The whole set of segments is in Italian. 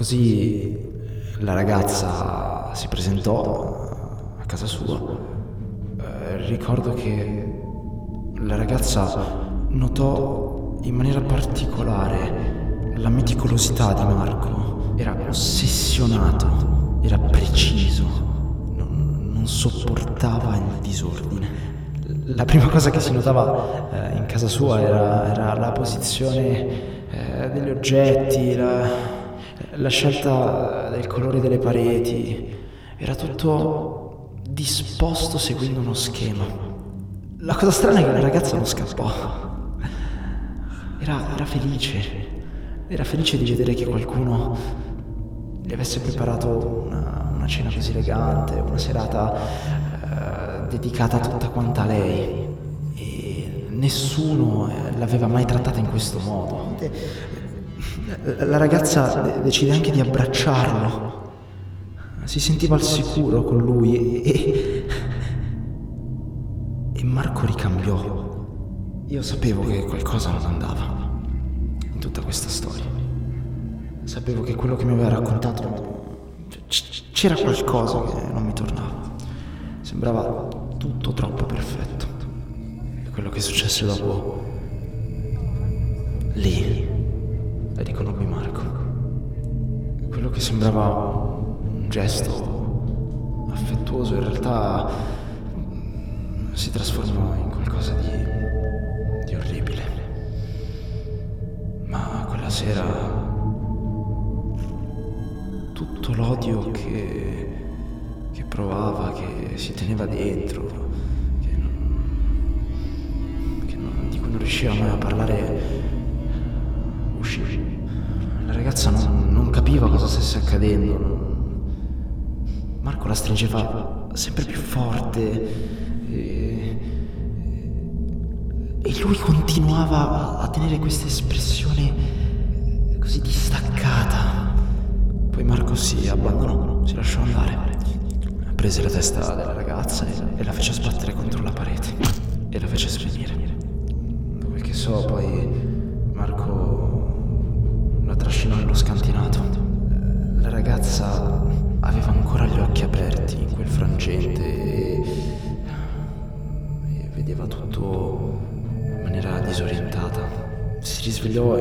Così la ragazza si presentò a casa sua. Eh, ricordo che la ragazza notò in maniera particolare la meticolosità di Marco. Era ossessionato, era preciso, non, non sopportava il disordine. La prima cosa che si notava eh, in casa sua era, era la posizione eh, degli oggetti, la, la scelta del colore delle pareti. Era tutto disposto seguendo uno schema. La cosa strana è che la ragazza non scappò. Era, era felice. Era felice di vedere che qualcuno gli avesse preparato una, una cena così elegante, una serata eh, dedicata tutta quanta a lei. E nessuno eh, l'aveva mai trattata in questo modo. La ragazza decide anche di abbracciarlo. Si sentiva al sicuro con lui e, e Marco ricambiò. Io sapevo che qualcosa non andava in tutta questa storia. Sapevo che quello che mi aveva raccontato c'era qualcosa che non mi tornava. Sembrava tutto troppo perfetto. Quello che successe dopo lì riconobbi Marco. Quello che sembrava un gesto affettuoso in realtà si trasformò in qualcosa di, di orribile. Ma quella sera tutto l'odio che, che provava, che si teneva dentro, che non, che non, di cui non riusciva mai a parlare, ragazza non, non capiva cosa stesse accadendo. Marco la stringeva sempre più forte e, e lui continuava a tenere questa espressione così distaccata. Poi Marco si abbandonò, si lasciò andare. Prese la testa della ragazza e, e la fece sbattere contro la parete e la fece svenire. Quel che so, poi Marco trascinò nello scantinato. La ragazza aveva ancora gli occhi aperti in quel frangente e, e vedeva tutto in maniera disorientata. Si risvegliò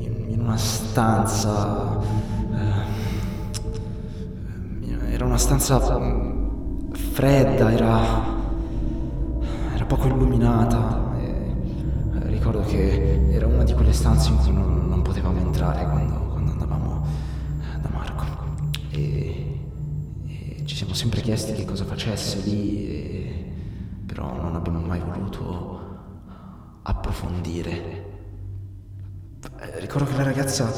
in, una stanza. eh, Era una stanza mm, fredda, era, era poco illuminata. e ricordo che era una di quelle stanze in cui non potevamo entrare quando, quando andavamo da Marco. E, e ci siamo sempre chiesti che cosa facesse lì, e- però non abbiamo mai voluto approfondire. Eh, Ricordo che la ragazza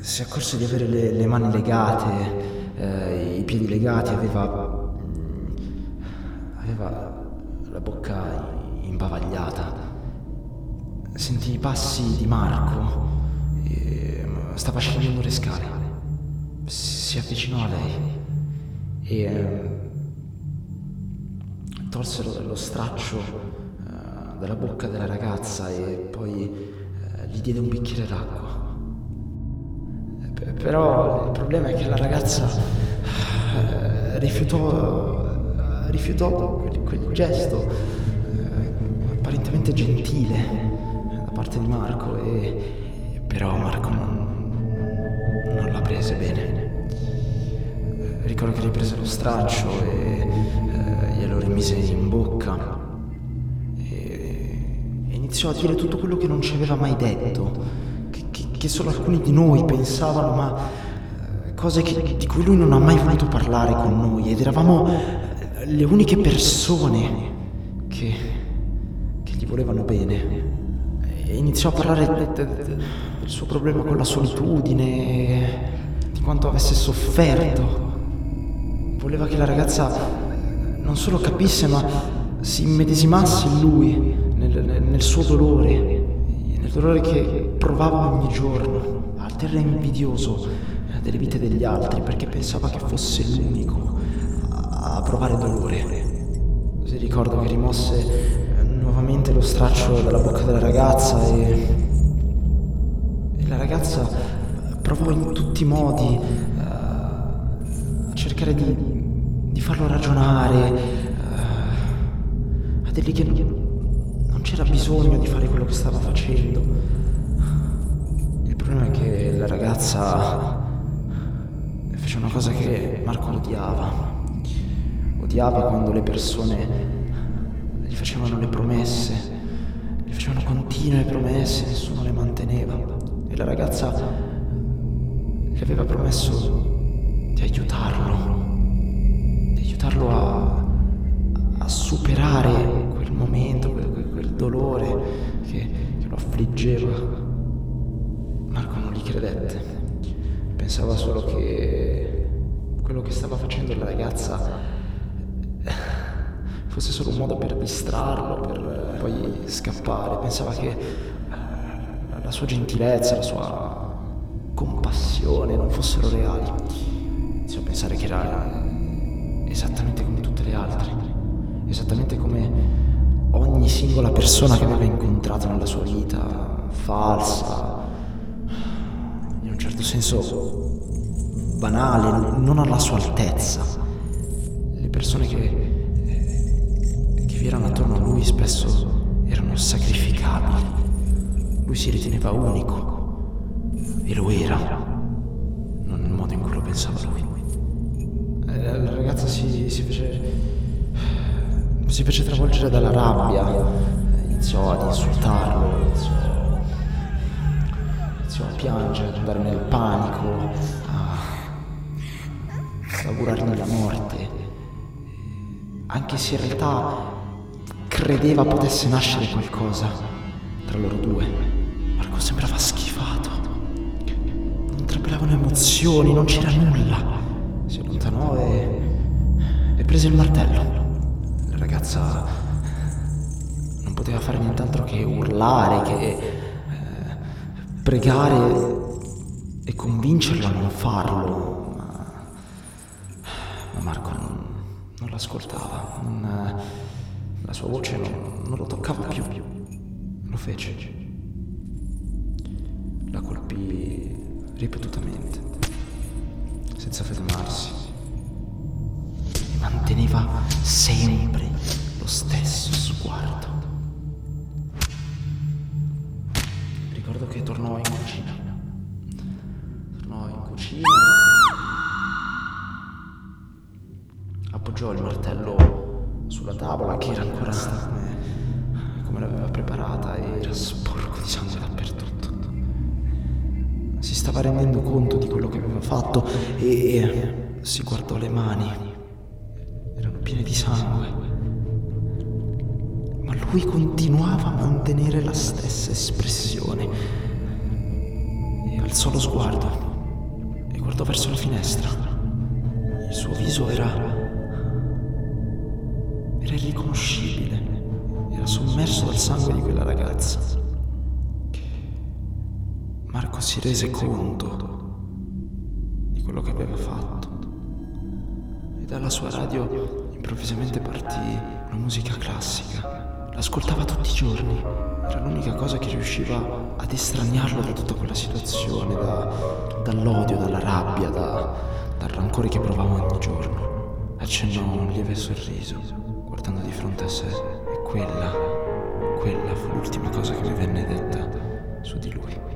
si accorse di avere le, le mani legate, eh, i piedi legati, aveva, mm, aveva la bocca imbavagliata. Sentì i passi di Marco, e stava scendendo le scale. Si avvicinò a lei e ehm, tolsero lo straccio eh, dalla bocca della ragazza e poi eh, gli diede un bicchiere d'acqua. Però il problema è che la ragazza eh, rifiutò, rifiutò quel, quel gesto apparentemente gentile da parte di Marco e però Marco non, non la prese bene. Ricordo che gli prese lo straccio e eh, glielo rimise in bocca e, e iniziò a dire tutto quello che non ci aveva mai detto, che, che- che solo alcuni di noi pensavano, ma eh, cose che- di cui lui non ha mai voluto parlare con noi ed eravamo eh, le uniche persone che, che gli volevano bene. E iniziò a parlare del suo problema con la solitudine, di quanto avesse sofferto. Voleva che la ragazza non solo capisse, ma si immedesimasse in lui, nel, nel- suo dolore, nel dolore che provava ogni giorno, al terra invidioso eh, delle vite degli altri, perché pensava che fosse l'unico a provare dolore. Così ricordo che rimosse eh, nuovamente lo straccio dalla bocca della ragazza e, ragazza provò in tutti i modi uh, a cercare di, di farlo ragionare, uh, a dirgli che non c'era bisogno di fare quello che stava facendo. Il problema è che la ragazza fece una cosa che Marco odiava. Odiava quando le persone gli facevano le promesse, gli facevano continue promesse, nessuno le manteneva. La ragazza gli aveva promesso di aiutarlo, di aiutarlo a, a superare quel momento, quel, quel dolore che, che lo affliggeva. Marco non gli credette pensava solo che quello che stava facendo la ragazza fosse solo un modo per distrarlo, per poi scappare. Pensava che la sua gentilezza, la sua compassione non fossero reali. Iniziò a pensare che era esattamente come tutte le altre, esattamente come ogni singola persona che aveva incontrato nella sua vita, falsa, un certo senso banale, non alla sua altezza. Le persone che, che vi erano attorno a lui spesso erano sacrificabili. Lui si riteneva unico e lo era, non nel modo in cui lo pensava lui. Eh, la ragazza si, si fece si fece travolgere dalla rabbia, iniziò ad insultarlo, iniziò iniziò a piangere, ad andare nel panico, a, augurargli la morte, anche se in realtà credeva potesse nascere qualcosa tra loro due. Marco sembrava schifato, non trapelavano emozioni, non c'era nulla. Si allontanò e, e prese il martello. La ragazza non poteva fare nient'altro che urlare, che pregare e convincerlo a non farlo, ma, ma Marco non, non l'ascoltava, non, la sua voce non, non lo toccava più. Lo fece. La colpì ripetutamente, senza fermarsi. E manteneva sempre lo stesso sguardo. Ricordo che tornò in cucina. Tornò in cucina. Appoggiò il martello sulla tavola che era ancora come, l'aveva preparata e era sporco di sangue dappertutto. Stava rendendo conto di quello che aveva fatto e si guardò le mani. Erano piene di sangue ma lui continuava a mantenere la stessa espressione. E alzò lo sguardo e guardò verso la finestra. Il suo viso era... era irriconoscibile. Era sommerso dal sangue di quella ragazza. Marco si rese conto di quello che aveva fatto. E dalla sua radio improvvisamente partì una musica classica. L'ascoltava tutti i giorni. Era l'unica cosa che riusciva ad estraniarlo da tutta quella situazione, da, dall'odio, dalla rabbia, da, dal rancore che provava ogni giorno. Accennò un lieve sorriso, guardando di fronte a sé, e quella, quella fu l'ultima cosa che mi venne detta su di lui.